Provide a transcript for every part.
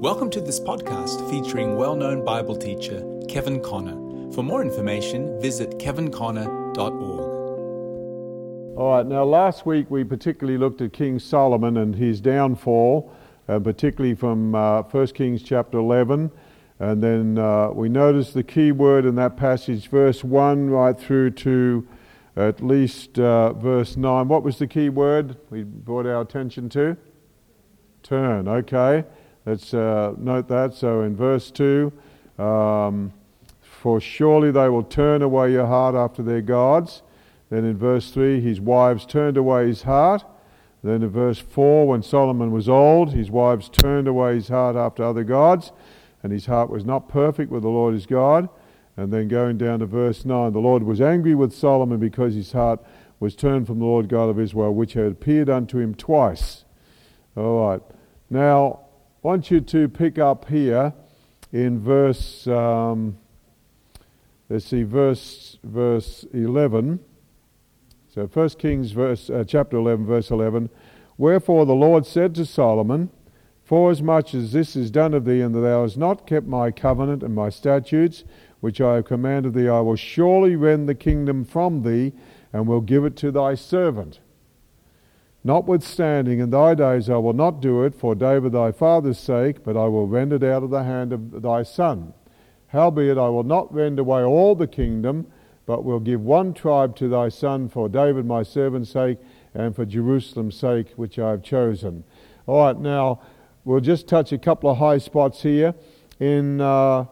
Welcome to this podcast featuring well known Bible teacher Kevin Conner. For more information, visit kevinconner.org. All right, now last week we particularly looked at King Solomon and his downfall, uh, particularly from uh, 1 Kings chapter 11. And then uh, we noticed the key word in that passage, verse 1 right through to at least uh, verse 9. What was the key word we brought our attention to? Turn, okay. Let's uh, note that. So in verse 2, um, for surely they will turn away your heart after their gods. Then in verse 3, his wives turned away his heart. Then in verse 4, when Solomon was old, his wives turned away his heart after other gods, and his heart was not perfect with the Lord his God. And then going down to verse 9, the Lord was angry with Solomon because his heart was turned from the Lord God of Israel, which had appeared unto him twice. All right. Now, want you to pick up here in verse, um, let's see, verse, verse 11. So 1 Kings verse, uh, chapter 11, verse 11. Wherefore the Lord said to Solomon, Forasmuch as this is done of thee, and that thou hast not kept my covenant and my statutes, which I have commanded thee, I will surely rend the kingdom from thee, and will give it to thy servant. Notwithstanding, in thy days I will not do it for David thy father's sake, but I will rend it out of the hand of thy son. Howbeit I will not rend away all the kingdom, but will give one tribe to thy son for David my servant's sake, and for Jerusalem's sake, which I have chosen. All right, now we'll just touch a couple of high spots here. In, uh,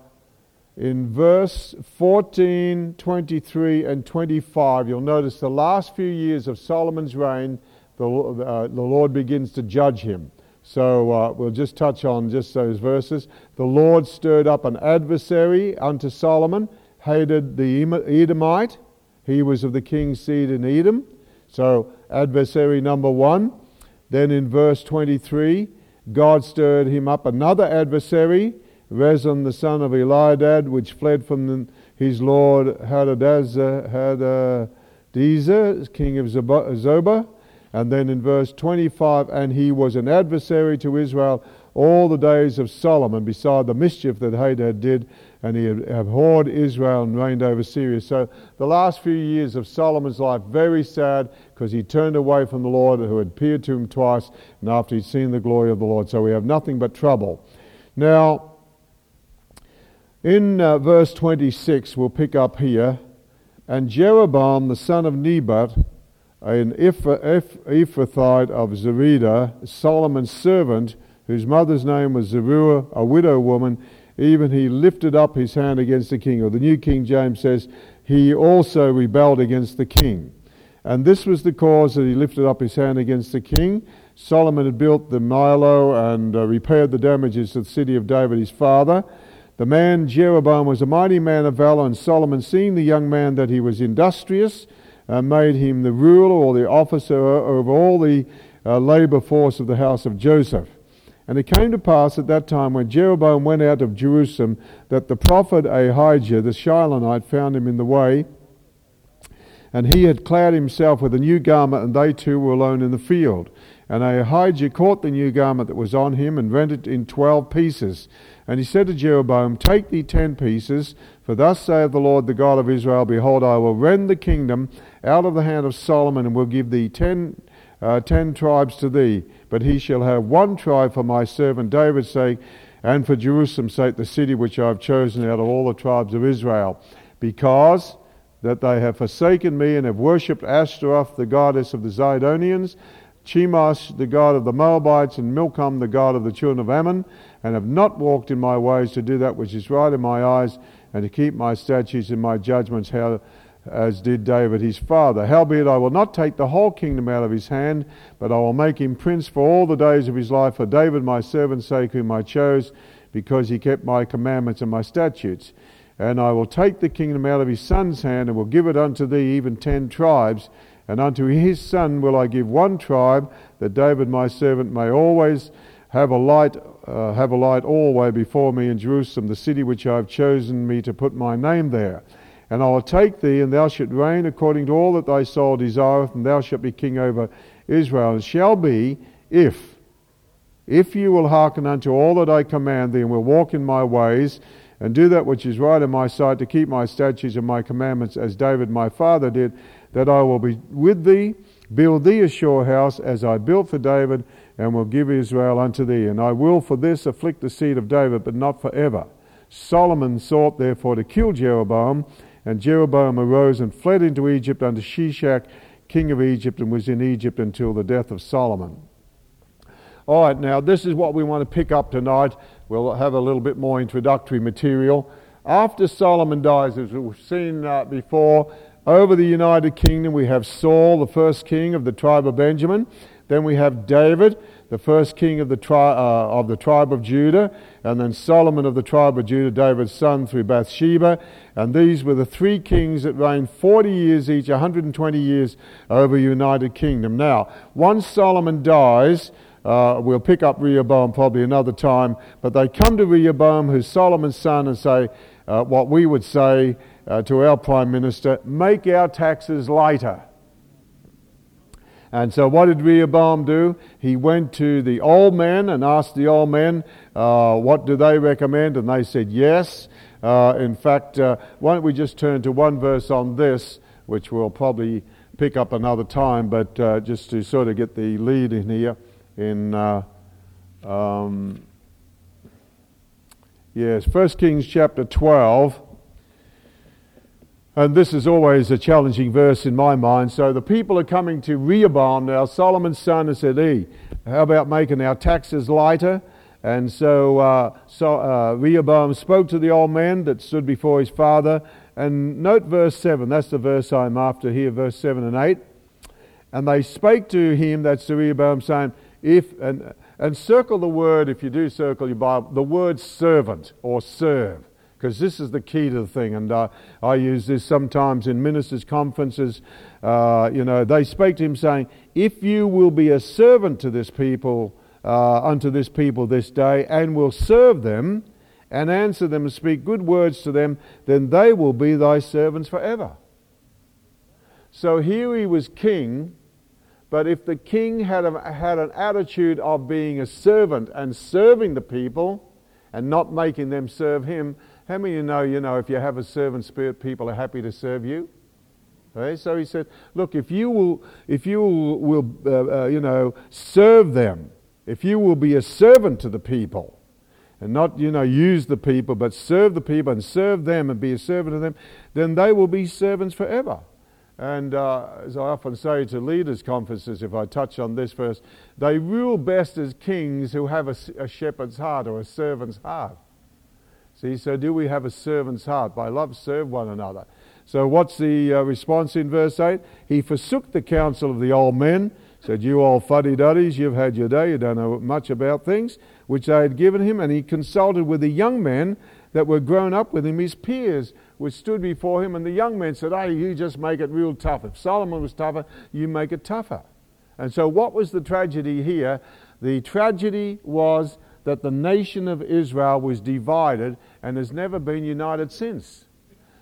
in verse 14, 23, and 25, you'll notice the last few years of Solomon's reign the, uh, the Lord begins to judge him. So uh, we'll just touch on just those verses. The Lord stirred up an adversary unto Solomon, Hadad the Edomite. He was of the king's seed in Edom. So adversary number one. Then in verse 23, God stirred him up another adversary, Rezon the son of Eliadad, which fled from the, his lord Hadadezer, Hadadezer, king of Zobah and then in verse 25, and he was an adversary to Israel all the days of Solomon, beside the mischief that Hadad did, and he abhorred Israel and reigned over Syria. So the last few years of Solomon's life, very sad, because he turned away from the Lord who had appeared to him twice, and after he'd seen the glory of the Lord. So we have nothing but trouble. Now, in uh, verse 26, we'll pick up here, and Jeroboam the son of Nebat, an Ephrathite of Zereda, Solomon's servant, whose mother's name was Zeruiah, a widow woman, even he lifted up his hand against the king. Or the New King James says, he also rebelled against the king. And this was the cause that he lifted up his hand against the king. Solomon had built the Millo and uh, repaired the damages to the city of David his father. The man Jeroboam was a mighty man of valor, and Solomon, seeing the young man that he was industrious, uh, made him the ruler or the officer over all the uh, labor force of the house of Joseph. And it came to pass at that time when Jeroboam went out of Jerusalem that the prophet Ahijah the Shilonite found him in the way, and he had clad himself with a new garment, and they two were alone in the field. And Ahijah caught the new garment that was on him and rent it in twelve pieces. And he said to Jeroboam, Take thee ten pieces, for thus saith the Lord the God of Israel, Behold, I will rend the kingdom out of the hand of Solomon, and will give thee ten, uh, ten tribes to thee. But he shall have one tribe for my servant David's sake, and for Jerusalem's sake, the city which I have chosen out of all the tribes of Israel. Because that they have forsaken me and have worshipped Ashtaroth, the goddess of the Zidonians, Chemosh, the god of the Moabites, and Milcom, the god of the children of Ammon, and have not walked in my ways to do that which is right in my eyes, and to keep my statutes and my judgments, how as did David his father. Howbeit I will not take the whole kingdom out of his hand, but I will make him prince for all the days of his life, for David my servant's sake, whom I chose, because he kept my commandments and my statutes. And I will take the kingdom out of his son's hand, and will give it unto thee, even ten tribes. And unto his son will I give one tribe, that David my servant may always have a light, uh, have a light always before me in Jerusalem, the city which I have chosen me to put my name there. And I will take thee, and thou shalt reign according to all that thy soul desireth, and thou shalt be king over Israel. And shall be, if If you will hearken unto all that I command thee, and will walk in my ways, and do that which is right in my sight, to keep my statutes and my commandments, as David my father did, that I will be with thee, build thee a sure house, as I built for David, and will give Israel unto thee. And I will for this afflict the seed of David, but not for ever. Solomon sought therefore to kill Jeroboam, and Jeroboam arose and fled into Egypt unto Shishak, king of Egypt, and was in Egypt until the death of Solomon. All right, now this is what we want to pick up tonight. We'll have a little bit more introductory material. After Solomon dies, as we've seen uh, before, over the United Kingdom we have Saul, the first king of the tribe of Benjamin. Then we have David, the first king of the, tri- uh, of the tribe of Judah, and then Solomon of the tribe of Judah, David's son, through Bathsheba. And these were the three kings that reigned 40 years each, 120 years over the United Kingdom. Now, once Solomon dies, uh, we'll pick up Rehoboam probably another time, but they come to Rehoboam, who's Solomon's son, and say uh, what we would say uh, to our prime minister make our taxes lighter. And so, what did Rehoboam do? He went to the old men and asked the old men, uh, what do they recommend? And they said yes. Uh, in fact, uh, why don't we just turn to one verse on this, which we'll probably pick up another time, but uh, just to sort of get the lead in here. In uh, um, yes, First Kings chapter twelve. And this is always a challenging verse in my mind. So the people are coming to Rehoboam now, Solomon's son, and said, Hey, how about making our taxes lighter? And so, uh, so uh, Rehoboam spoke to the old man that stood before his father. And note verse 7. That's the verse I'm after here, verse 7 and 8. And they spake to him, that's to Rehoboam, saying, If, and, and circle the word, if you do circle your Bible, the word servant or serve because this is the key to the thing. And uh, I use this sometimes in ministers' conferences. Uh, you know, they spake to him saying, If you will be a servant to this people, uh, unto this people this day, and will serve them, and answer them and speak good words to them, then they will be thy servants forever. So here he was king, but if the king had, a, had an attitude of being a servant and serving the people, and not making them serve him, how many of you know, you know, if you have a servant spirit, people are happy to serve you? Okay? So he said, look, if you will, if you will, uh, uh, you know, serve them, if you will be a servant to the people, and not, you know, use the people, but serve the people and serve them and be a servant to them, then they will be servants forever. And uh, as I often say to leaders' conferences, if I touch on this first, they rule best as kings who have a, a shepherd's heart or a servant's heart. See, so do we have a servant's heart? By love, serve one another. So, what's the uh, response in verse 8? He forsook the counsel of the old men, said, You old fuddy duddies, you've had your day, you don't know much about things, which they had given him. And he consulted with the young men that were grown up with him, his peers, which stood before him. And the young men said, Hey, you just make it real tough. If Solomon was tougher, you make it tougher. And so, what was the tragedy here? The tragedy was that the nation of Israel was divided and has never been united since.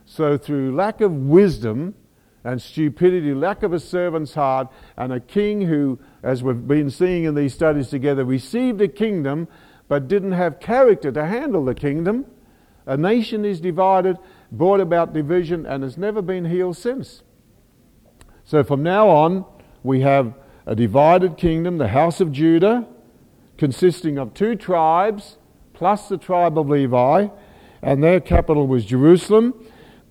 So, through lack of wisdom and stupidity, lack of a servant's heart, and a king who, as we've been seeing in these studies together, received a kingdom but didn't have character to handle the kingdom, a nation is divided, brought about division, and has never been healed since. So, from now on, we have a divided kingdom, the house of Judah consisting of two tribes plus the tribe of Levi, and their capital was Jerusalem.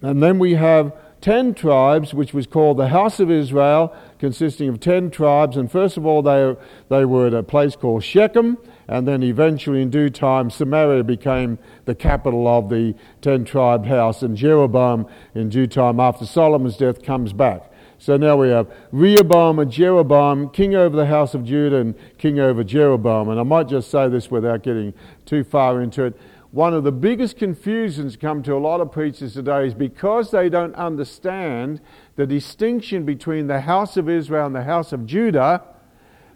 And then we have ten tribes, which was called the House of Israel, consisting of ten tribes. And first of all, they, they were at a place called Shechem, and then eventually, in due time, Samaria became the capital of the ten tribe house. And Jeroboam, in due time, after Solomon's death, comes back. So now we have Rehoboam and Jeroboam, king over the house of Judah and king over Jeroboam. And I might just say this without getting too far into it. One of the biggest confusions come to a lot of preachers today is because they don't understand the distinction between the house of Israel and the house of Judah,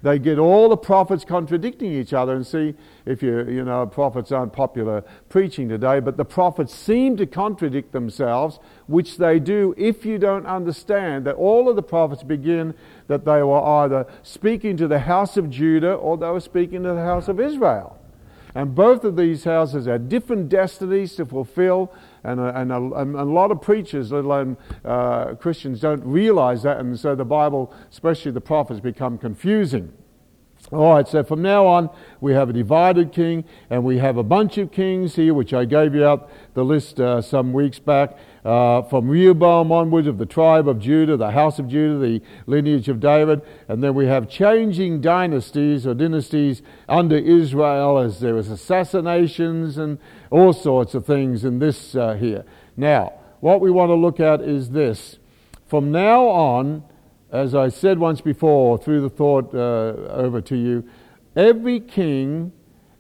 they get all the prophets contradicting each other. And see, if you, you know, prophets aren't popular preaching today, but the prophets seem to contradict themselves, which they do if you don't understand that all of the prophets begin that they were either speaking to the house of Judah or they were speaking to the house of Israel. And both of these houses had different destinies to fulfill, and a, and a, and a lot of preachers, let alone uh, Christians, don't realize that, and so the Bible, especially the prophets, become confusing. All right, so from now on, we have a divided king, and we have a bunch of kings here, which I gave you out the list uh, some weeks back. Uh, from Rehoboam onwards of the tribe of Judah, the house of Judah, the lineage of David, and then we have changing dynasties or dynasties under Israel as there was assassinations and all sorts of things in this uh, here. Now, what we want to look at is this. From now on, as I said once before, through the thought uh, over to you, every king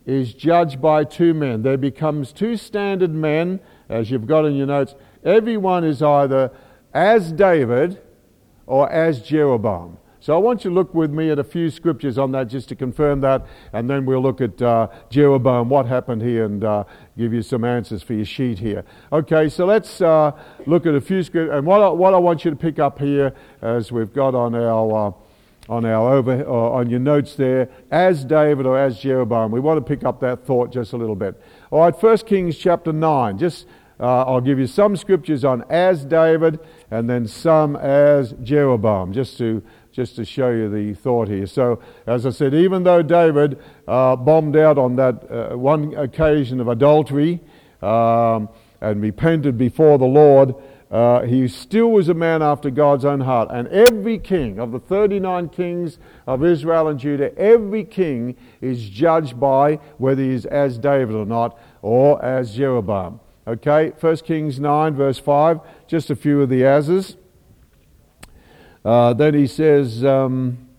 is judged by two men. There becomes two standard men, as you've got in your notes. Everyone is either as David or as Jeroboam. So I want you to look with me at a few scriptures on that just to confirm that, and then we'll look at uh, Jeroboam, what happened here, and uh, give you some answers for your sheet here. Okay, so let's uh, look at a few scriptures. And what I, what I want you to pick up here, as we've got on our uh, on our over uh, on your notes there, as David or as Jeroboam, we want to pick up that thought just a little bit. All right, First Kings chapter nine. Just uh, I'll give you some scriptures on as David, and then some as Jeroboam, just to just to show you the thought here. So, as I said, even though David uh, bombed out on that uh, one occasion of adultery um, and repented before the Lord, uh, he still was a man after God's own heart. And every king of the 39 kings of Israel and Judah, every king is judged by whether he is as David or not, or as Jeroboam. Okay, 1 Kings 9, verse 5, just a few of the as's. Uh, then he says, um,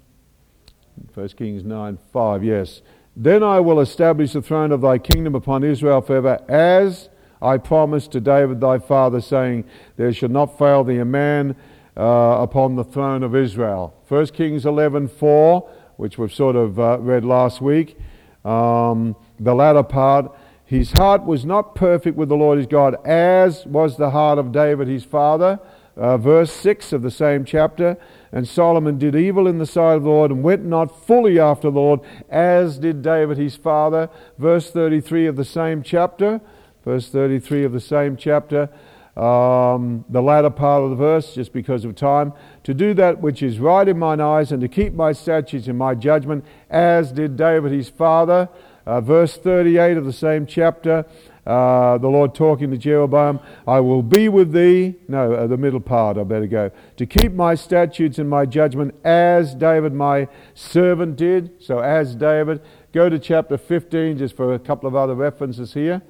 1 Kings 9 5, yes. Then I will establish the throne of thy kingdom upon Israel forever, as I promised to David thy father, saying, There shall not fail thee a man uh, upon the throne of Israel. 1 Kings 11 4, which we've sort of uh, read last week. Um, the latter part, his heart was not perfect with the Lord his God, as was the heart of David his father uh, verse 6 of the same chapter. And Solomon did evil in the sight of the Lord and went not fully after the Lord, as did David his father. Verse 33 of the same chapter. Verse 33 of the same chapter. Um, the latter part of the verse, just because of time, to do that which is right in mine eyes and to keep my statutes and my judgment, as did David his father. Uh, verse 38 of the same chapter, uh, the Lord talking to Jeroboam, I will be with thee. No, uh, the middle part, I better go. To keep my statutes and my judgment as David my servant did. So, as David. Go to chapter 15 just for a couple of other references here.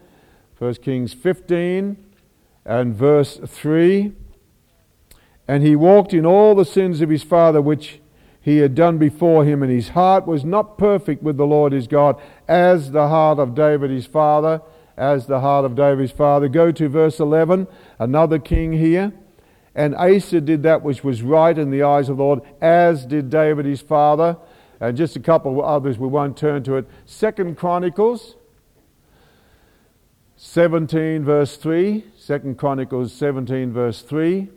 1 Kings 15 and verse 3. And he walked in all the sins of his father which he had done before him, and his heart was not perfect with the Lord his God, as the heart of David his father as the heart of David's father. Go to verse 11, another king here. And Asa did that which was right in the eyes of the Lord, as did David his father. And just a couple of others, we won't turn to it. Second Chronicles 17, verse 3. Second Chronicles 17, verse 3.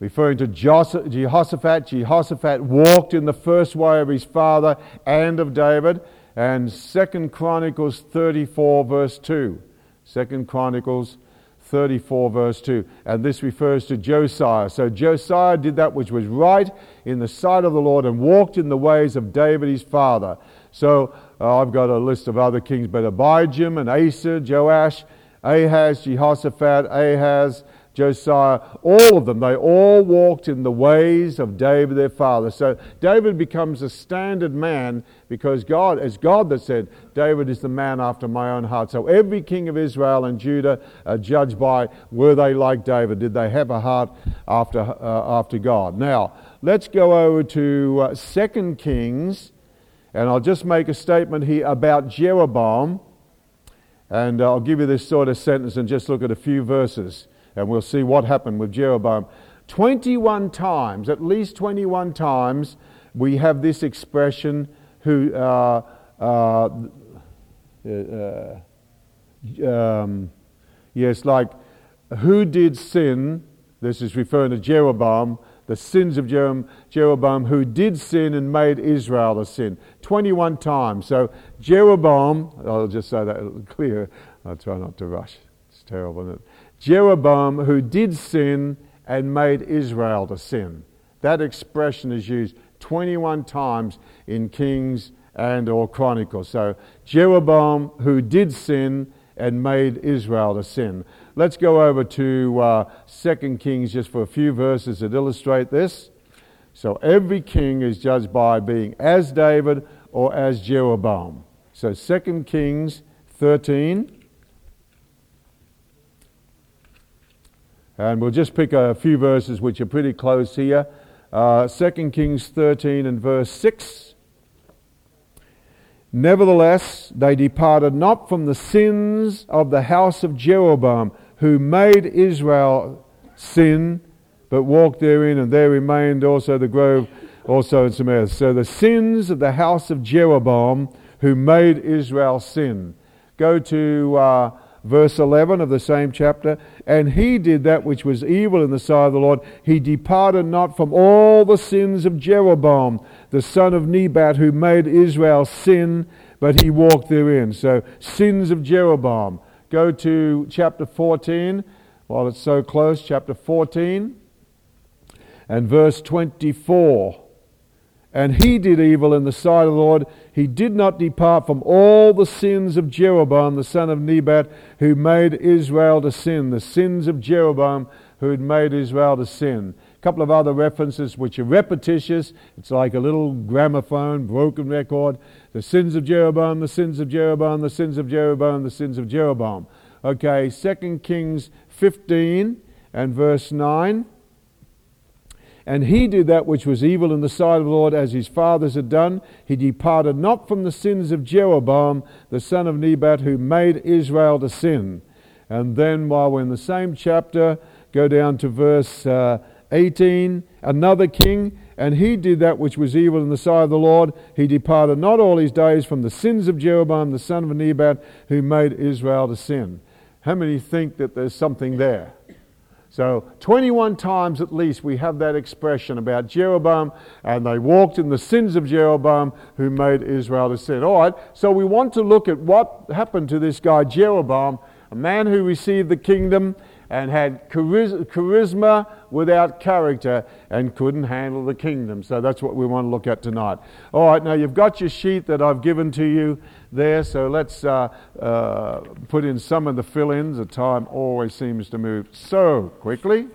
Referring to Jehoshaphat, Jehoshaphat walked in the first way of his father and of David and Second Chronicles 34 verse 2. Second Chronicles 34 verse 2. And this refers to Josiah. So Josiah did that which was right in the sight of the Lord and walked in the ways of David his father. So uh, I've got a list of other kings, but Abijam and Asa, Joash, Ahaz, Jehoshaphat, Ahaz, Josiah, all of them, they all walked in the ways of David their father. So David becomes a standard man because God, as God that said, David is the man after my own heart. So every king of Israel and Judah are judged by were they like David? Did they have a heart after, uh, after God? Now, let's go over to uh, 2 Kings, and I'll just make a statement here about Jeroboam. And I'll give you this sort of sentence and just look at a few verses and we'll see what happened with Jeroboam. 21 times, at least 21 times, we have this expression who, uh, uh, uh, um, yes, like, who did sin? This is referring to Jeroboam, the sins of Jeroboam, who did sin and made Israel to sin. 21 times. So Jeroboam, I'll just say that clear. I'll try not to rush. It's terrible? Jeroboam, who did sin and made Israel to sin. That expression is used 21 times in Kings and or Chronicles. So Jeroboam, who did sin and made Israel to sin. Let's go over to uh, 2 Kings just for a few verses that illustrate this. So every king is judged by being as David or as Jeroboam. So 2 Kings 13. And we'll just pick a few verses which are pretty close here. Uh, 2 Kings 13 and verse 6. Nevertheless, they departed not from the sins of the house of Jeroboam, who made Israel sin, but walked therein, and there remained also the grove, also in Samaria. So the sins of the house of Jeroboam, who made Israel sin. Go to uh, verse 11 of the same chapter. And he did that which was evil in the sight of the Lord. He departed not from all the sins of Jeroboam, the son of Nebat, who made Israel sin, but he walked therein. So, sins of Jeroboam. Go to chapter 14, while it's so close, chapter 14 and verse 24. And he did evil in the sight of the Lord. He did not depart from all the sins of Jeroboam, the son of Nebat, who made Israel to sin. The sins of Jeroboam, who had made Israel to sin. A couple of other references which are repetitious. It's like a little gramophone, broken record. The sins of Jeroboam, the sins of Jeroboam, the sins of Jeroboam, the sins of Jeroboam. Okay, 2 Kings 15 and verse 9. And he did that which was evil in the sight of the Lord as his fathers had done. He departed not from the sins of Jeroboam, the son of Nebat, who made Israel to sin. And then, while we're in the same chapter, go down to verse uh, 18. Another king, and he did that which was evil in the sight of the Lord. He departed not all his days from the sins of Jeroboam, the son of Nebat, who made Israel to sin. How many think that there's something there? So, 21 times at least we have that expression about Jeroboam, and they walked in the sins of Jeroboam who made Israel to sin. All right, so we want to look at what happened to this guy Jeroboam, a man who received the kingdom and had charisma without character and couldn't handle the kingdom. So that's what we want to look at tonight. All right, now you've got your sheet that I've given to you there, so let's uh, uh, put in some of the fill ins. The time always seems to move so quickly.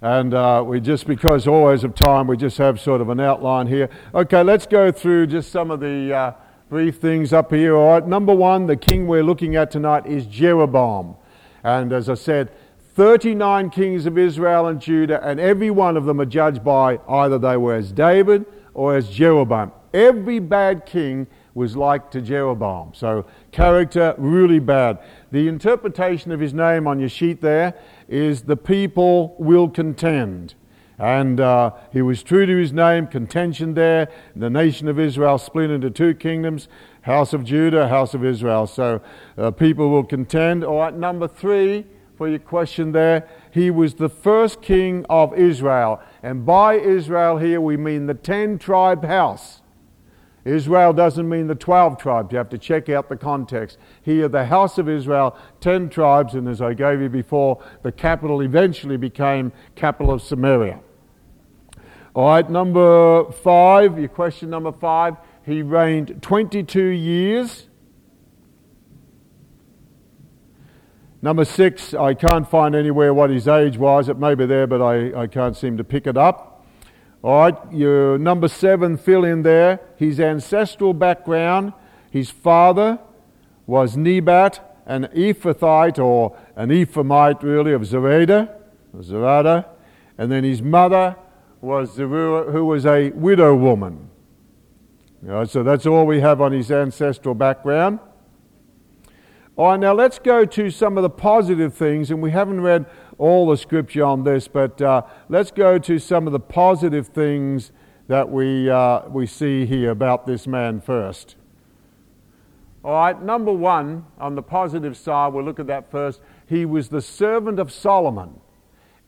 And uh, we just, because always of time, we just have sort of an outline here. Okay, let's go through just some of the uh, brief things up here. All right, number one, the king we're looking at tonight is Jeroboam. And as I said, 39 kings of Israel and Judah, and every one of them are judged by either they were as David or as Jeroboam. Every bad king was like to Jeroboam. So, character really bad. The interpretation of his name on your sheet there is the people will contend. And uh, he was true to his name, contention there. The nation of Israel split into two kingdoms house of Judah, house of Israel. So uh, people will contend. All right, number three for your question there. He was the first king of Israel. And by Israel here, we mean the 10 tribe house. Israel doesn't mean the 12 tribes. You have to check out the context. Here, the house of Israel, 10 tribes, and as I gave you before, the capital eventually became capital of Samaria. All right, number five, your question number five. He reigned 22 years. Number six, I can't find anywhere what his age was. It may be there, but I, I can't seem to pick it up. All right, your number seven, fill in there. His ancestral background, his father was Nebat, an Ephrathite or an Ephraimite, really, of Zereda, Zereda. And then his mother was who was a widow woman. You know, so that's all we have on his ancestral background. All right, now let's go to some of the positive things, and we haven't read all the scripture on this, but uh, let's go to some of the positive things that we, uh, we see here about this man first. All right, number one, on the positive side, we'll look at that first. He was the servant of Solomon.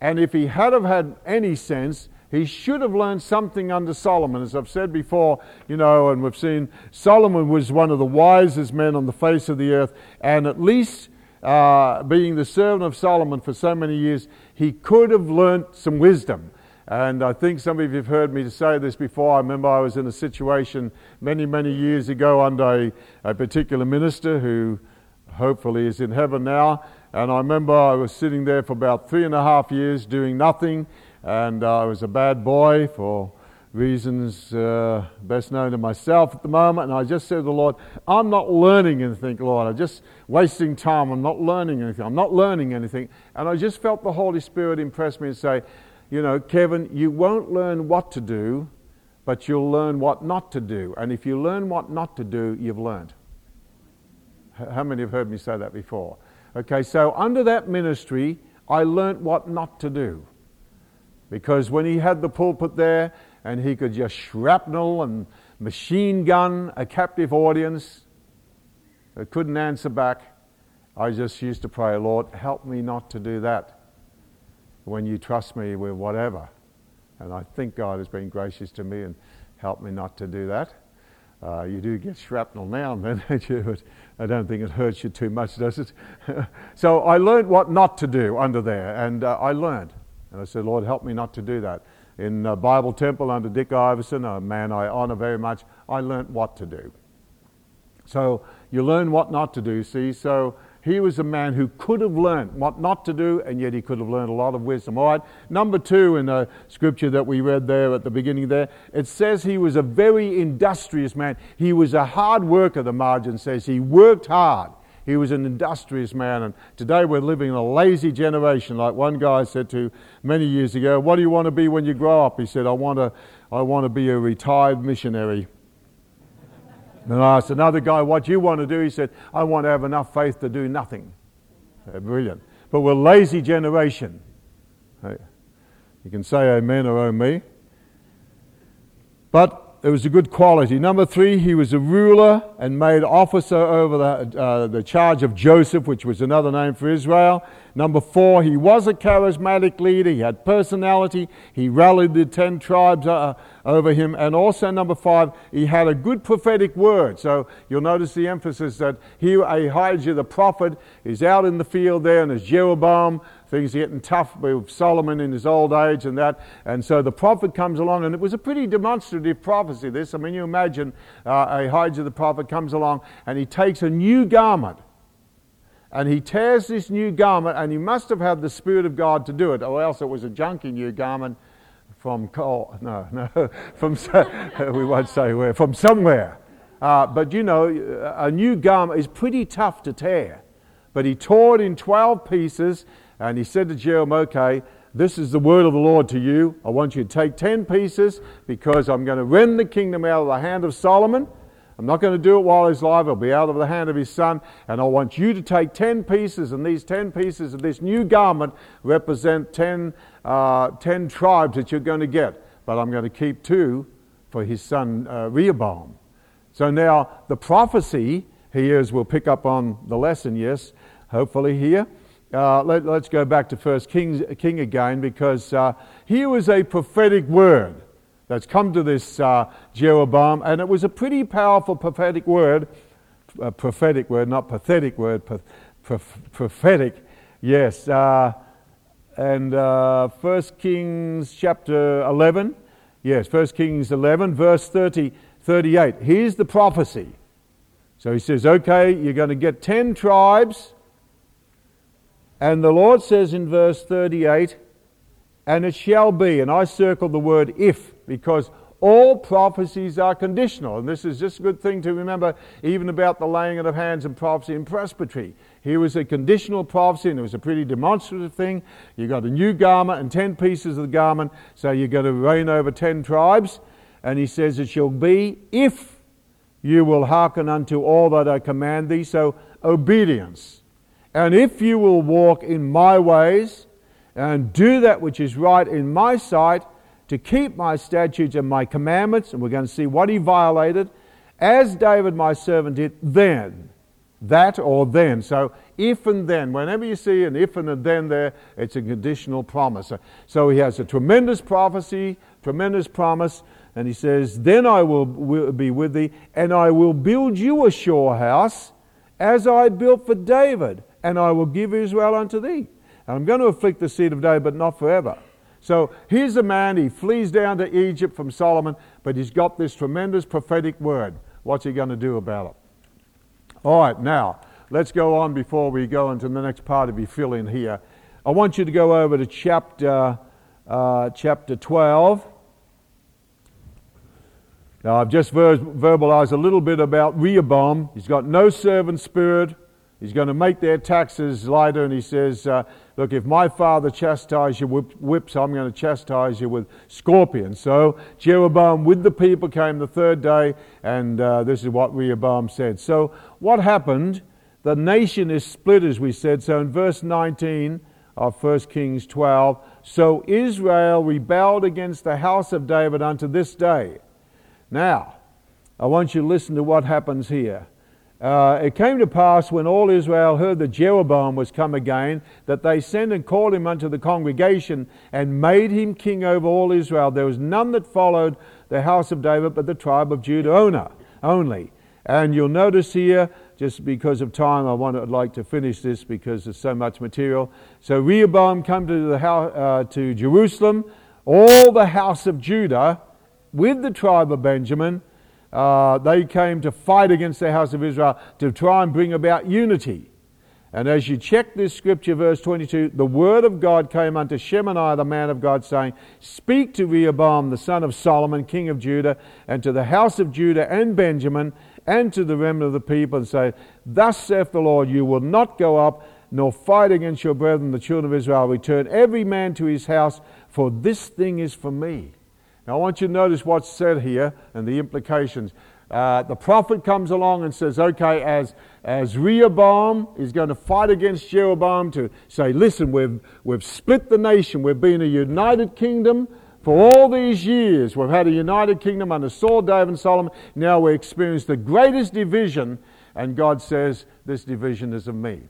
And if he had have had any sense, he should have learned something under Solomon. As I've said before, you know, and we've seen Solomon was one of the wisest men on the face of the earth, and at least uh, being the servant of Solomon for so many years, he could have learnt some wisdom. And I think some of you have heard me say this before. I remember I was in a situation many, many years ago under a, a particular minister who hopefully is in heaven now. And I remember I was sitting there for about three and a half years doing nothing and I was a bad boy for reasons uh, best known to myself at the moment. And I just said to the Lord, I'm not learning anything, Lord. I'm just wasting time. I'm not learning anything. I'm not learning anything. And I just felt the Holy Spirit impress me and say, you know, Kevin, you won't learn what to do, but you'll learn what not to do. And if you learn what not to do, you've learned. How many have heard me say that before? Okay, so under that ministry, I learnt what not to do. Because when he had the pulpit there and he could just shrapnel and machine gun a captive audience that couldn't answer back, I just used to pray, Lord, help me not to do that when you trust me with whatever. And I think God has been gracious to me and helped me not to do that. Uh, you do get shrapnel now and then, don't you? But I don't think it hurts you too much, does it? so I learned what not to do under there, and uh, I learned. And I said, Lord, help me not to do that. In uh, Bible Temple under Dick Iverson, a man I honor very much, I learnt what to do. So you learn what not to do, see? So he was a man who could have learned what not to do, and yet he could have learned a lot of wisdom. All right, number two in the scripture that we read there at the beginning there, it says he was a very industrious man. He was a hard worker, the margin says. He worked hard. He was an industrious man, and today we're living in a lazy generation. Like one guy said to many years ago, "What do you want to be when you grow up?" He said, "I want to, I want to be a retired missionary." and I asked another guy, "What do you want to do?" He said, "I want to have enough faith to do nothing." Uh, brilliant. But we're lazy generation. You can say amen or oh me. But it was a good quality. Number three, he was a ruler and made officer over the, uh, the charge of Joseph, which was another name for Israel. Number four, he was a charismatic leader. He had personality. He rallied the ten tribes uh, over him. And also, number five, he had a good prophetic word. So you'll notice the emphasis that here Ahijah the prophet is out in the field there, and there's Jeroboam things are getting tough with Solomon in his old age and that. And so the prophet comes along, and it was a pretty demonstrative prophecy, this. I mean, you imagine uh, Ahijah the prophet comes along, and he takes a new garment. And he tears this new garment, and he must have had the Spirit of God to do it, or else it was a junky new garment from coal. No, no, from we won't say where. From somewhere. Uh, but you know, a new garment is pretty tough to tear. But he tore it in 12 pieces and he said to Jeroboam, Okay, this is the word of the Lord to you. I want you to take 10 pieces because I'm going to rend the kingdom out of the hand of Solomon. I'm not going to do it while he's alive. It'll be out of the hand of his son. And I want you to take 10 pieces, and these 10 pieces of this new garment represent 10, uh, 10 tribes that you're going to get. But I'm going to keep two for his son uh, Rehoboam. So now the prophecy here is we'll pick up on the lesson, yes, hopefully here, uh, let, us go back to First Kings, King again because uh, here was a prophetic word that's come to this uh, Jeroboam, and it was a pretty powerful prophetic word. A prophetic word, not pathetic word, prophetic, yes. Uh, and uh, First Kings chapter 11, yes, First Kings 11, verse 30, 38. Here's the prophecy. So he says, okay, you're going to get 10 tribes and the Lord says in verse 38, and it shall be, and I circle the word if, because all prophecies are conditional. And this is just a good thing to remember, even about the laying of hands and prophecy in presbytery. Here was a conditional prophecy, and it was a pretty demonstrative thing. You got a new garment and ten pieces of the garment, so you're going to reign over ten tribes. And he says, It shall be if you will hearken unto all that I command thee. So, obedience. And if you will walk in my ways and do that which is right in my sight, to keep my statutes and my commandments, and we're going to see what he violated, as David my servant did, then. That or then. So if and then. Whenever you see an if and a then there, it's a conditional promise. So he has a tremendous prophecy, tremendous promise, and he says, Then I will, be with thee, and I will build you a sure house, as I built for David, and I will give Israel unto thee. And I'm going to afflict the seed of David, but not forever. So here's a man, he flees down to Egypt from Solomon, but he's got this tremendous prophetic word. What's he going to do about it? All right, now, let's go on before we go into the next part of your fill in here. I want you to go over to chapter, uh, chapter 12. Now, I've just ver- verbalized a little bit about Rehoboam. He's got no servant spirit. He's going to make their taxes lighter, and he says, uh, Look, if my father chastised you with whips, I'm going to chastise you with scorpions. So Jeroboam with the people came the third day, and uh, this is what Rehoboam said. So, what happened? The nation is split, as we said. So, in verse 19 of 1 Kings 12, so Israel rebelled against the house of David unto this day. Now, I want you to listen to what happens here. Uh, it came to pass when all Israel heard that Jeroboam was come again, that they sent and called him unto the congregation and made him king over all Israel. There was none that followed the house of David but the tribe of Judah only. And you'll notice here, just because of time, I want I'd like to finish this because there's so much material. So Rehoboam come to, the house, uh, to Jerusalem, all the house of Judah with the tribe of Benjamin uh, they came to fight against the house of Israel to try and bring about unity. And as you check this scripture, verse 22, the word of God came unto Shemaiah, the man of God, saying, Speak to Rehoboam, the son of Solomon, king of Judah, and to the house of Judah and Benjamin, and to the remnant of the people, and say, Thus saith the Lord, you will not go up, nor fight against your brethren, the children of Israel. Return every man to his house, for this thing is for me. Now, I want you to notice what's said here and the implications. Uh, the prophet comes along and says, okay, as, as Rehoboam is going to fight against Jeroboam to say, listen, we've, we've split the nation, we've been a united kingdom for all these years. We've had a united kingdom under Saul, David, and Solomon. Now we experience the greatest division, and God says, this division is of me.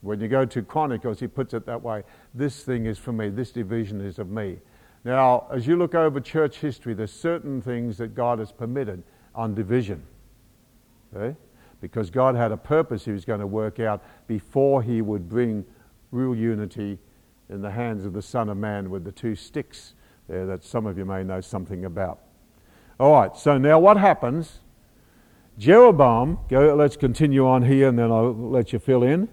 When you go to Chronicles, he puts it that way this thing is for me, this division is of me. Now, as you look over church history, there's certain things that God has permitted on division. Okay? Because God had a purpose he was going to work out before he would bring real unity in the hands of the Son of Man with the two sticks there that some of you may know something about. All right, so now what happens? Jeroboam, go, let's continue on here and then I'll let you fill in.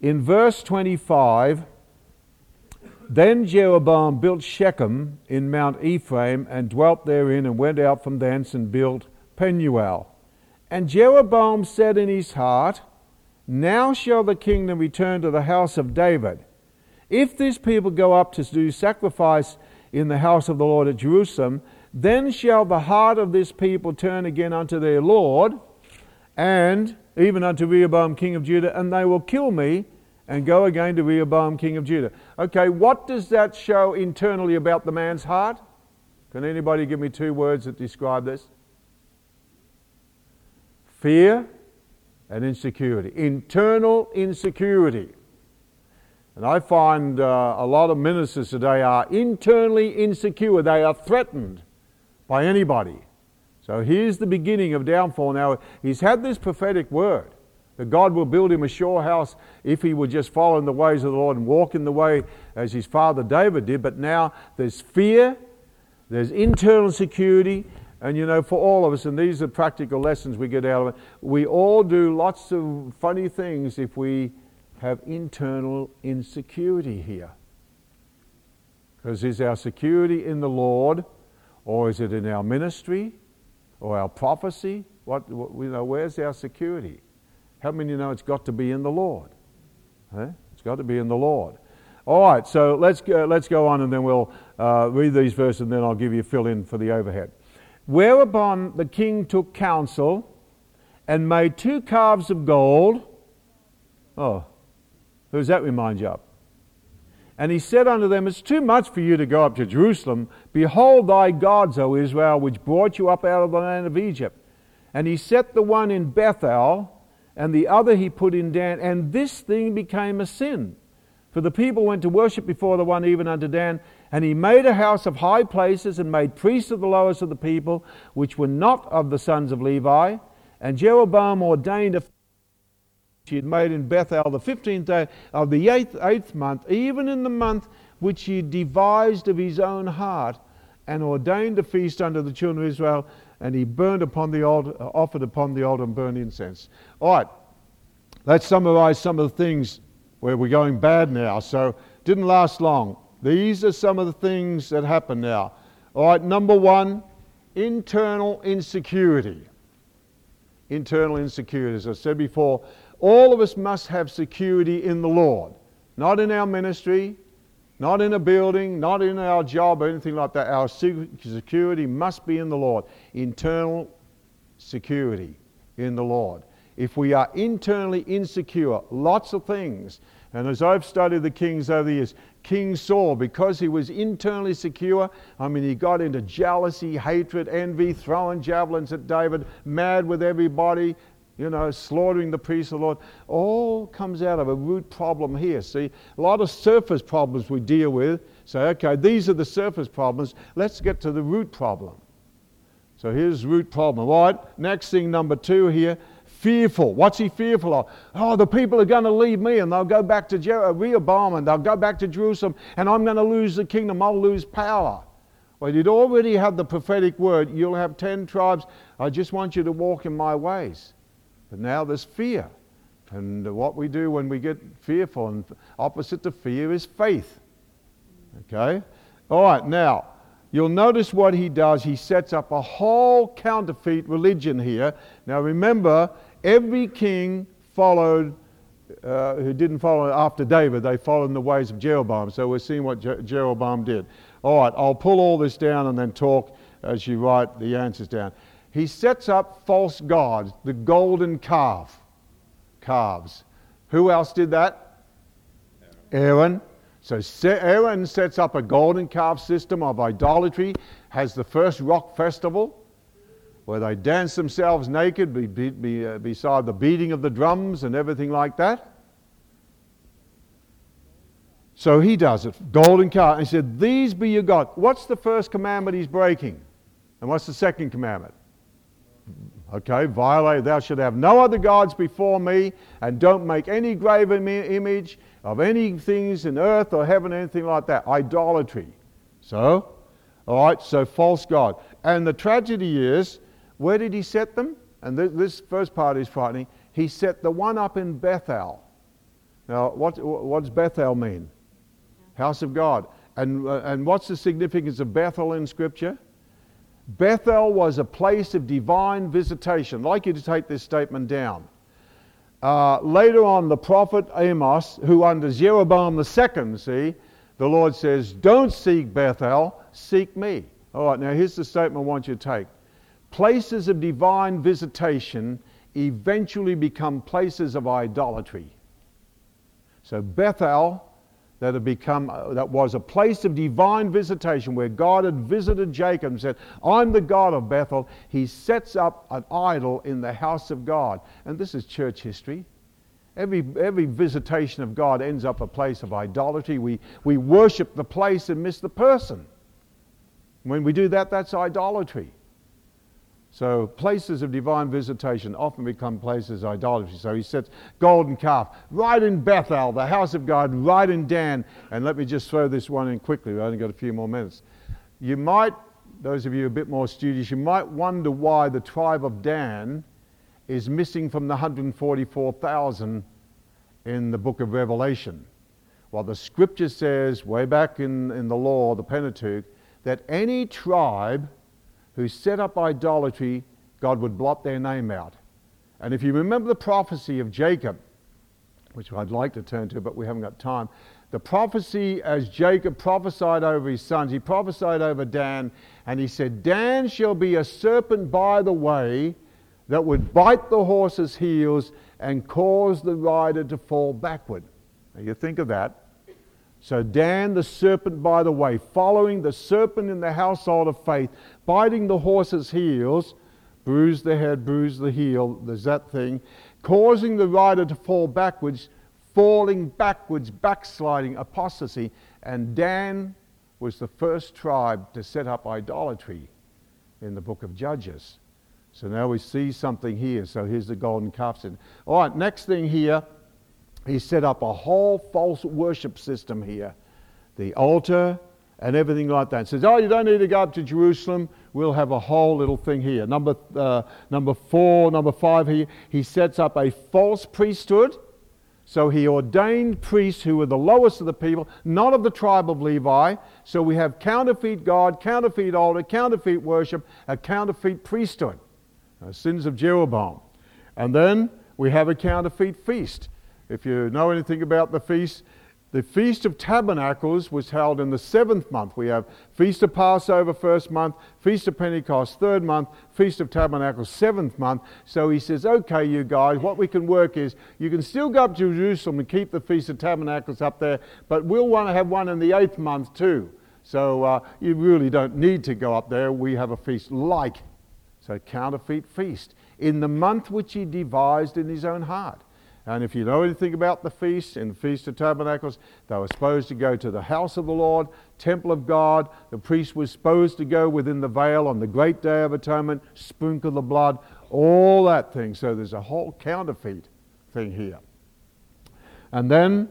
In verse 25, then Jeroboam built Shechem in Mount Ephraim and dwelt therein, and went out from thence and built Penuel. And Jeroboam said in his heart, Now shall the kingdom return to the house of David. If these people go up to do sacrifice in the house of the Lord at Jerusalem, then shall the heart of this people turn again unto their Lord, and even unto Rehoboam king of Judah, and they will kill me and go again to Rehoboam, king of Judah. Okay, what does that show internally about the man's heart? Can anybody give me two words that describe this? Fear and insecurity. Internal insecurity. And I find uh, a lot of ministers today are internally insecure. They are threatened by anybody. So here's the beginning of downfall. Now, he's had this prophetic word God will build him a sure house if he would just follow in the ways of the Lord and walk in the way as his father David did. But now there's fear, there's internal security, and you know, for all of us, and these are practical lessons we get out of it, we all do lots of funny things if we have internal insecurity here. Because is our security in the Lord, or is it in our ministry, or our prophecy? What, what you know, where's our security? How many know it's got to be in the Lord? It's got to be in the Lord. All right, so let's go, let's go on and then we'll uh, read these verses and then I'll give you a fill in for the overhead. Whereupon the king took counsel and made two calves of gold. Oh, who does that remind you of? And he said unto them, It's too much for you to go up to Jerusalem. Behold thy gods, O Israel, which brought you up out of the land of Egypt. And he set the one in Bethel, and the other he put in Dan, and this thing became a sin. For the people went to worship before the one even unto Dan, and he made a house of high places, and made priests of the lowest of the people, which were not of the sons of Levi. And Jeroboam ordained a he had made in Bethel the 15th day of the eighth, eighth month, even in the month which he devised of his own heart, and ordained a feast unto the children of Israel, and he burned upon the altar, uh, offered upon the altar and burned incense. All right, let's summarize some of the things where we're going bad now. So, didn't last long. These are some of the things that happen now. All right, number one, internal insecurity. Internal insecurity. As I said before, all of us must have security in the Lord, not in our ministry, not in a building, not in our job or anything like that. Our security must be in the Lord. Internal security in the Lord. If we are internally insecure, lots of things. And as I've studied the kings over the years, King Saul, because he was internally secure, I mean, he got into jealousy, hatred, envy, throwing javelins at David, mad with everybody, you know, slaughtering the priests of the Lord, all comes out of a root problem here. See, a lot of surface problems we deal with. Say, okay, these are the surface problems. Let's get to the root problem. So here's root problem. All right, next thing, number two here fearful. What's he fearful of? Oh, the people are going to leave me and they'll go back to Jer- Rehoboam and they'll go back to Jerusalem and I'm going to lose the kingdom. I'll lose power. Well, you'd already have the prophetic word. You'll have 10 tribes. I just want you to walk in my ways. But now there's fear. And what we do when we get fearful, and opposite to fear is faith. Okay? All right, now, you'll notice what he does. He sets up a whole counterfeit religion here. Now, remember, every king followed, uh, who didn't follow after David, they followed in the ways of Jeroboam. So we're seeing what Je- Jeroboam did. All right, I'll pull all this down and then talk as you write the answers down he sets up false gods, the golden calf, calves. Who else did that? Aaron. So Aaron sets up a golden calf system of idolatry, has the first rock festival where they dance themselves naked be, be, be, uh, beside the beating of the drums and everything like that. So he does it, golden calf. And he said, These be your God. What's the first commandment he's breaking? And what's the second commandment? Okay, violate, thou shalt have no other gods before me, and don't make any graven image of any things in earth or heaven, anything like that. Idolatry. So, all right, so false God. And the tragedy is, where did he set them? And th- this first part is frightening. He set the one up in Bethel. Now, what, what does Bethel mean? House of God. And, uh, and what's the significance of Bethel in Scripture? Bethel was a place of divine visitation. I'd like you to take this statement down. Uh, later on, the prophet Amos, who under Jeroboam II, see, the Lord says, Don't seek Bethel, seek me. All right, now here's the statement I want you to take. Places of divine visitation eventually become places of idolatry. So Bethel that had become uh, that was a place of divine visitation where God had visited Jacob and said, "I'm the God of Bethel." He sets up an idol in the house of God, and this is church history. Every, every visitation of God ends up a place of idolatry. We, we worship the place and miss the person. When we do that, that's idolatry. So places of divine visitation often become places of idolatry. So he sets golden calf right in Bethel, the house of God, right in Dan. And let me just throw this one in quickly. We've only got a few more minutes. You might, those of you a bit more studious, you might wonder why the tribe of Dan is missing from the 144,000 in the book of Revelation. Well, the scripture says, way back in, in the law, the Pentateuch, that any tribe who set up idolatry, God would blot their name out. And if you remember the prophecy of Jacob, which I'd like to turn to, but we haven't got time, the prophecy as Jacob prophesied over his sons, he prophesied over Dan, and he said, Dan shall be a serpent by the way that would bite the horse's heels and cause the rider to fall backward. Now you think of that. So Dan the serpent by the way, following the serpent in the household of faith, biting the horse's heels, bruise the head, bruise the heel, there's that thing, causing the rider to fall backwards, falling backwards, backsliding, apostasy. And Dan was the first tribe to set up idolatry in the book of Judges. So now we see something here. So here's the golden calf. All right, next thing here, he set up a whole false worship system here. The altar and everything like that. Says, oh, you don't need to go up to Jerusalem. We'll have a whole little thing here. Number, uh, number four, number five here, he sets up a false priesthood. So he ordained priests who were the lowest of the people, not of the tribe of Levi. So we have counterfeit God, counterfeit altar, counterfeit worship, a counterfeit priesthood uh, sins of Jeroboam. And then we have a counterfeit feast. If you know anything about the feast, the Feast of Tabernacles was held in the seventh month. We have Feast of Passover first month, Feast of Pentecost third month, Feast of Tabernacles seventh month. So he says, okay, you guys, what we can work is you can still go up to Jerusalem and keep the Feast of Tabernacles up there, but we'll want to have one in the eighth month too. So uh, you really don't need to go up there. We have a feast like so, counterfeit feast in the month which he devised in his own heart. And if you know anything about the feast, in the Feast of Tabernacles, they were supposed to go to the house of the Lord, temple of God. The priest was supposed to go within the veil on the great day of atonement, sprinkle the blood, all that thing. So there's a whole counterfeit thing here. And then,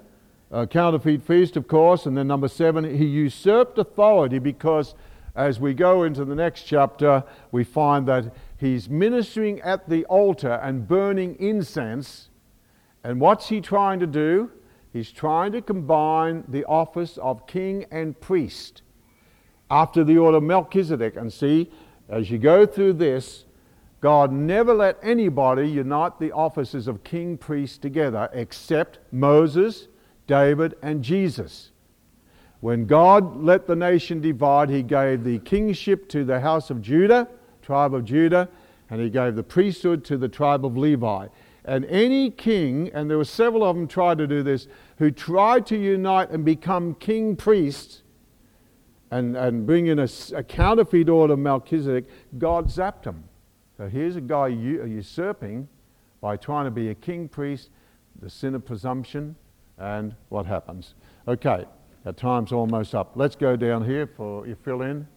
a counterfeit feast, of course. And then, number seven, he usurped authority because as we go into the next chapter, we find that he's ministering at the altar and burning incense. And what's he trying to do? He's trying to combine the office of king and priest after the order of Melchizedek. And see, as you go through this, God never let anybody unite the offices of king priest together except Moses, David, and Jesus. When God let the nation divide, he gave the kingship to the house of Judah, tribe of Judah, and he gave the priesthood to the tribe of Levi. And any king, and there were several of them tried to do this, who tried to unite and become king priest and, and bring in a, a counterfeit order of Melchizedek, God zapped them. So here's a guy uh, usurping by trying to be a king priest, the sin of presumption, and what happens? Okay. Our time's almost up. Let's go down here for you fill in.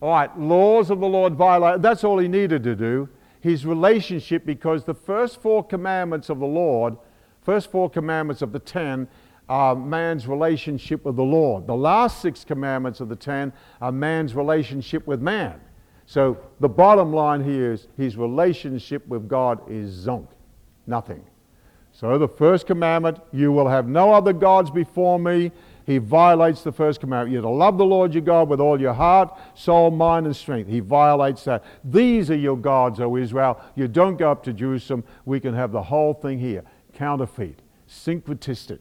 All right, laws of the Lord violated. That's all he needed to do. His relationship, because the first four commandments of the Lord, first four commandments of the ten, are man's relationship with the Lord. The last six commandments of the ten are man's relationship with man. So the bottom line here is his relationship with God is zonk, nothing. So the first commandment, you will have no other gods before me he violates the first commandment. You're to love the Lord your God with all your heart, soul, mind, and strength. He violates that. These are your gods, O Israel. You don't go up to Jerusalem. We can have the whole thing here. Counterfeit, syncretistic.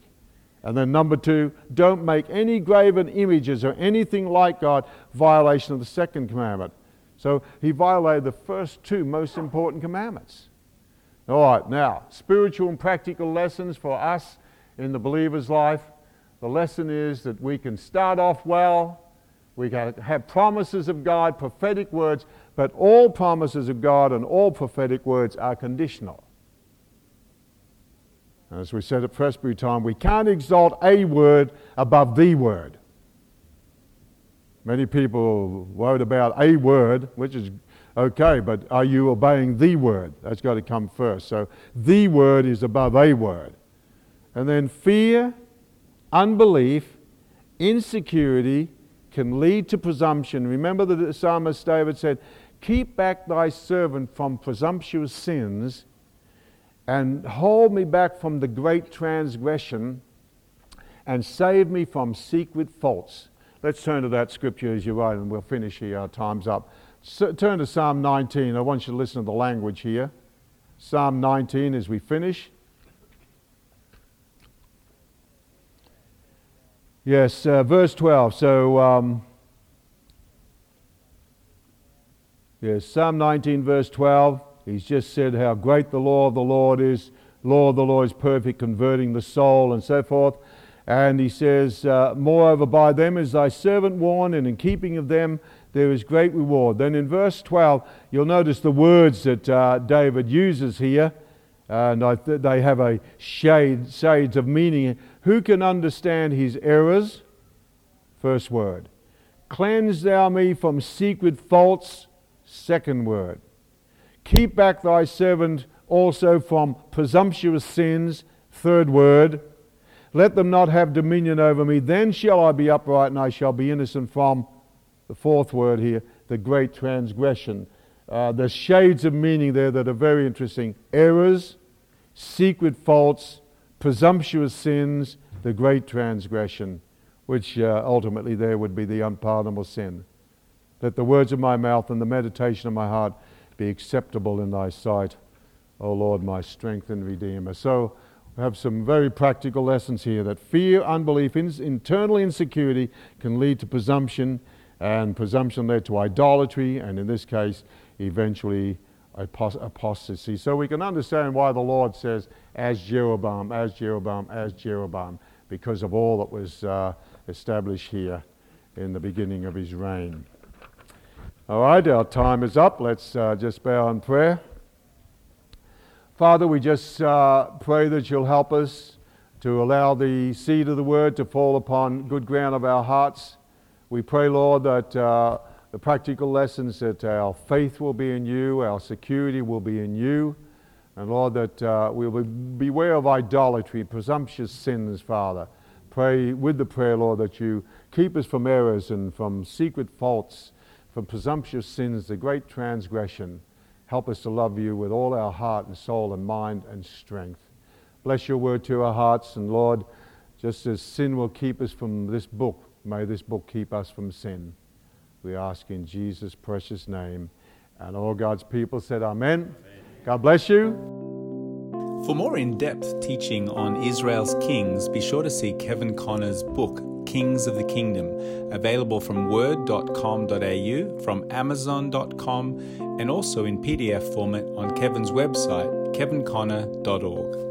And then number two, don't make any graven images or anything like God. Violation of the second commandment. So he violated the first two most important commandments. All right, now, spiritual and practical lessons for us in the believer's life. The lesson is that we can start off well, we can have promises of God, prophetic words, but all promises of God and all prophetic words are conditional. As we said at Presbytery time, we can't exalt a word above the word. Many people worried about a word, which is okay, but are you obeying the word? That's got to come first. So the word is above a word. And then fear Unbelief, insecurity can lead to presumption. Remember the psalmist David said, Keep back thy servant from presumptuous sins and hold me back from the great transgression and save me from secret faults. Let's turn to that scripture as you write, and we'll finish here. Our time's up. So, turn to Psalm 19. I want you to listen to the language here. Psalm 19 as we finish. Yes, uh, verse 12. So, um, yes, Psalm 19, verse 12. He's just said how great the law of the Lord is. Law of the Lord is perfect, converting the soul, and so forth. And he says, uh, Moreover, by them is thy servant warned, and in keeping of them there is great reward. Then in verse 12, you'll notice the words that uh, David uses here, and th- they have a shade, shades of meaning. Who can understand his errors? First word. Cleanse thou me from secret faults. Second word. Keep back thy servant also from presumptuous sins. Third word. Let them not have dominion over me. Then shall I be upright and I shall be innocent from the fourth word here, the great transgression. Uh, there's shades of meaning there that are very interesting. Errors, secret faults, presumptuous sins, the great transgression, which uh, ultimately there would be the unpardonable sin. Let the words of my mouth and the meditation of my heart be acceptable in thy sight, O Lord, my strength and redeemer. So, we have some very practical lessons here that fear, unbelief, internal insecurity can lead to presumption and presumption led to idolatry, and in this case, eventually apostasy. So we can understand why the Lord says, as Jeroboam, as Jeroboam, as Jeroboam, because of all that was uh, established here in the beginning of his reign. All right, our time is up. Let's uh, just bow in prayer. Father, we just uh, pray that you'll help us to allow the seed of the word to fall upon good ground of our hearts we pray, Lord, that uh, the practical lessons that our faith will be in you, our security will be in you, and Lord, that uh, we will beware of idolatry, presumptuous sins, Father. Pray with the prayer, Lord, that you keep us from errors and from secret faults, from presumptuous sins, the great transgression. Help us to love you with all our heart and soul and mind and strength. Bless your word to our hearts, and Lord, just as sin will keep us from this book, May this book keep us from sin. We ask in Jesus' precious name. And all God's people said, Amen. Amen. God bless you. For more in depth teaching on Israel's kings, be sure to see Kevin Conner's book, Kings of the Kingdom, available from word.com.au, from amazon.com, and also in PDF format on Kevin's website, kevinconner.org.